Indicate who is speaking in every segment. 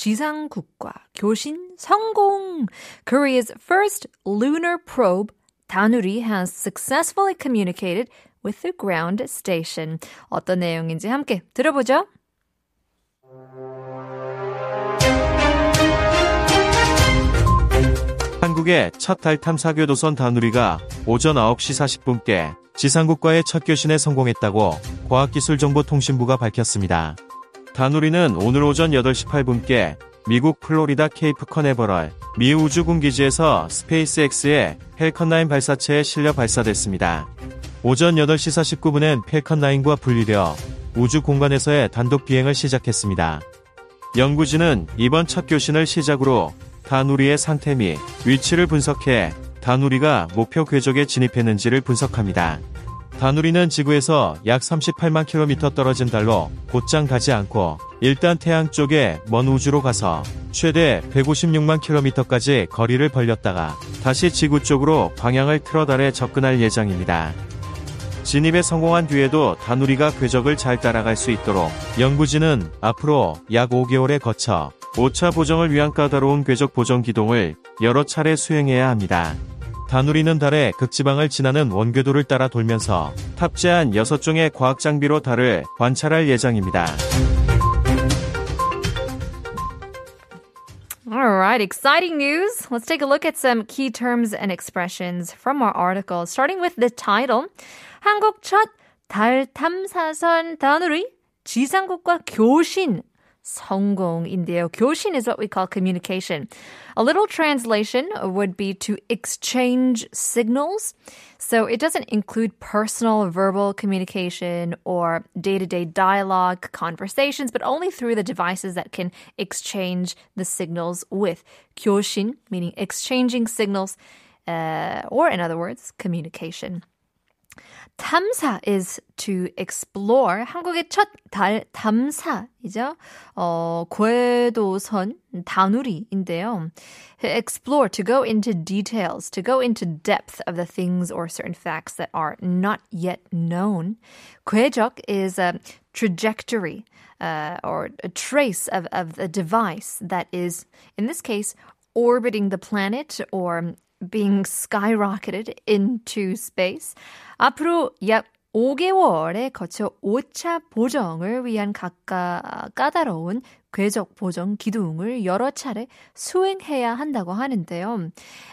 Speaker 1: 지상국과 교신 성공. Korea's first lunar probe 다누리 has successfully communicated with the ground station. 어떤 내용인지 함께 들어보죠.
Speaker 2: 한국의 첫 달 탐사 교도선 다누리가 오전 9시 40분께 지상국과의 첫 교신에 성공했다고 과학기술정보통신부가 밝혔습니다. 다누리는 오늘 오전 8시 8분께 미국 플로리다 케이프 커네버럴 미 우주군 기지에서 스페이스X의 펠컨9 발사체에 실려 발사됐습니다. 오전 8시 49분엔 펠컨9과 분리되어 우주 공간에서의 단독 비행을 시작했습니다. 연구진은 이번 첫 교신을 시작으로 다누리의 상태 및 위치를 분석해 다누리가 목표 궤적에 진입했는지를 분석합니다. 다누리는 지구에서 약 38만 킬로미터 떨어진 달로 곧장 가지 않고 일단 태양 쪽에 먼 우주로 가서 최대 156만 킬로미터까지 거리를 벌렸다가 다시 지구 쪽으로 방향을 틀어 달에 접근할 예정입니다. 진입에 성공한 뒤에도 다누리가 궤적을 잘 따라갈 수 있도록 연구진은 앞으로 약 5개월에 거쳐 5차 보정을 위한 까다로운 궤적 보정 기동을 여러 차례 수행해야 합니다. 다누리는 달의 극지방을 지나는 원궤도를 따라 돌면서 탑재한 6종의 과학 장비로 달을 관찰할 예정입니다.
Speaker 1: All right, exciting news. Let's take a look at some key terms and expressions from our article, starting with the title. 한국 첫 달 탐사선 다누리 지상국과 교신 성공인데요. 교신 is what we call communication. A little translation would be to exchange signals. So it doesn't include personal verbal communication or day-to-day dialogue, conversations, but only through the devices that can exchange the signals with. 교신, meaning exchanging signals, uh, or in other words, communication. 탐사 is to explore. 한국의 첫 달 탐사이죠. 어, 궤도선 다누리인데요. Explore, to go into details, to go into depth of the things or certain facts that are not yet known. 궤적 is a trajectory uh, or a trace of, of a device that is, in this case, orbiting the planet or being skyrocketed into space. 앞으로 약 5개월에 거쳐 오차 보정을 위한 각가 까다로운 궤적 보정 기둥을 여러 차례 수행해야 한다고 하는데요.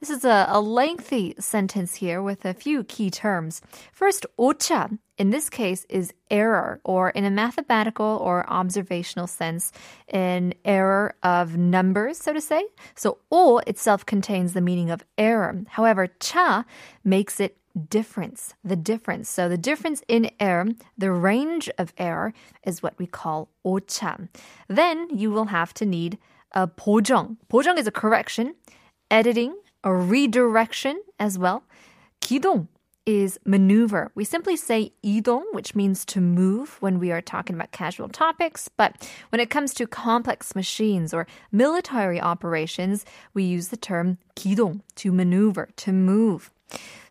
Speaker 1: This is a, a lengthy sentence here with a few key terms. First, 오차 in this case is error or in a mathematical or observational sense an error of numbers so to say so o itself contains the meaning of error however cha makes it difference, the difference. So the difference in error, the range of error is what we call 오차. Then you will have to need a 보정. 보정 is a correction, editing, a redirection as well. 기동 is maneuver. We simply say 이동, which means to move when we are talking about casual topics, but when it comes to complex machines or military operations, we use the term 기동, to maneuver, to move.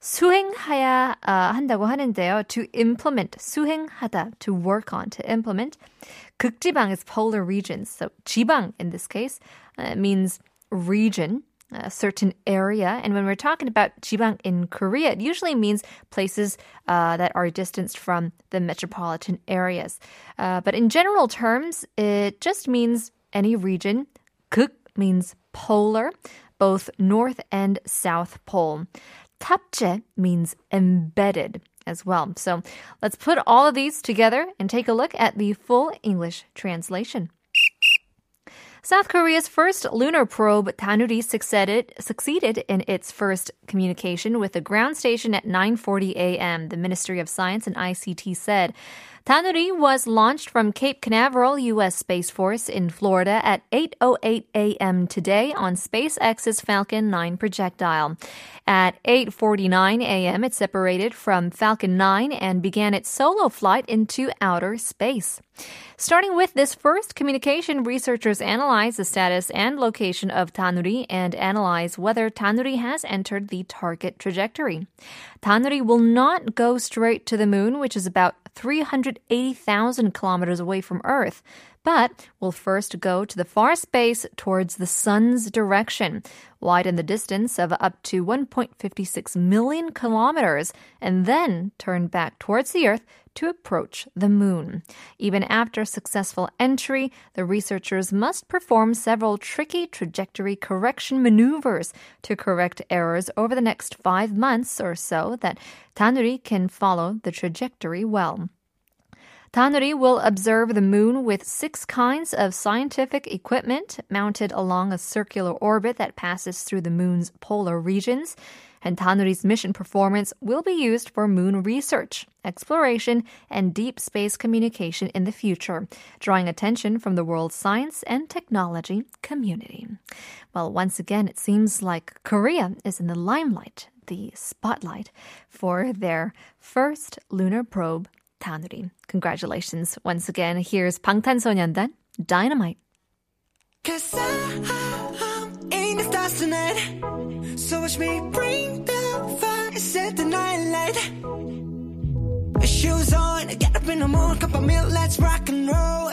Speaker 1: 수행해야 uh, 한다고 하는데요. To implement, 수행하다, to work on, to implement. 극지방 is polar regions. So 지방 in this case uh, means region, a certain area. And when we're talking about 지방 in Korea, it usually means places uh, that are distanced from the metropolitan areas. Uh, but in general terms, it just means any region. 극 means polar, both north and south pole. 탑재 means embedded as well. So let's put all of these together and take a look at the full English translation. South Korea's first lunar probe, Danuri, succeeded, succeeded in its first communication with the ground station at 9:40 a.m. The Ministry of Science and ICT said Danuri was launched from Cape Canaveral U.S. Space Force in Florida at 8:08 a.m. today on SpaceX's Falcon 9 projectile. At 8:49 a.m., it separated from Falcon 9 and began its solo flight into outer space. Starting with this first communication, researchers analyze the status and location of Danuri and analyze whether Danuri has entered the target trajectory. Danuri will not go straight to the moon, which is about 380,000 kilometers away from Earth, but will first go to the far space towards the sun's direction, widen the distance of up to 1.56 million kilometers, and then turn back towards the Earth to approach the moon. Even after successful entry, the researchers must perform several tricky trajectory correction maneuvers to correct errors over the next five months or so that Danuri can follow the trajectory well. Danuri will observe the moon with six kinds of scientific equipment mounted along a circular orbit that passes through the moon's polar regions. And Danuri's mission performance will be used for moon research, exploration, and deep space communication in the future, drawing attention from the world's science and technology community. Well, once again, it seems like Korea is in the limelight, the spotlight, for their first lunar probe Danuri. Congratulations once again. Here's 방탄소년단 Dynamite.
Speaker 3: Cause I'm the stars tonight. So watch me bring the fire, set the night light. Shoes on, get up in the cup of milk, let's rock and roll.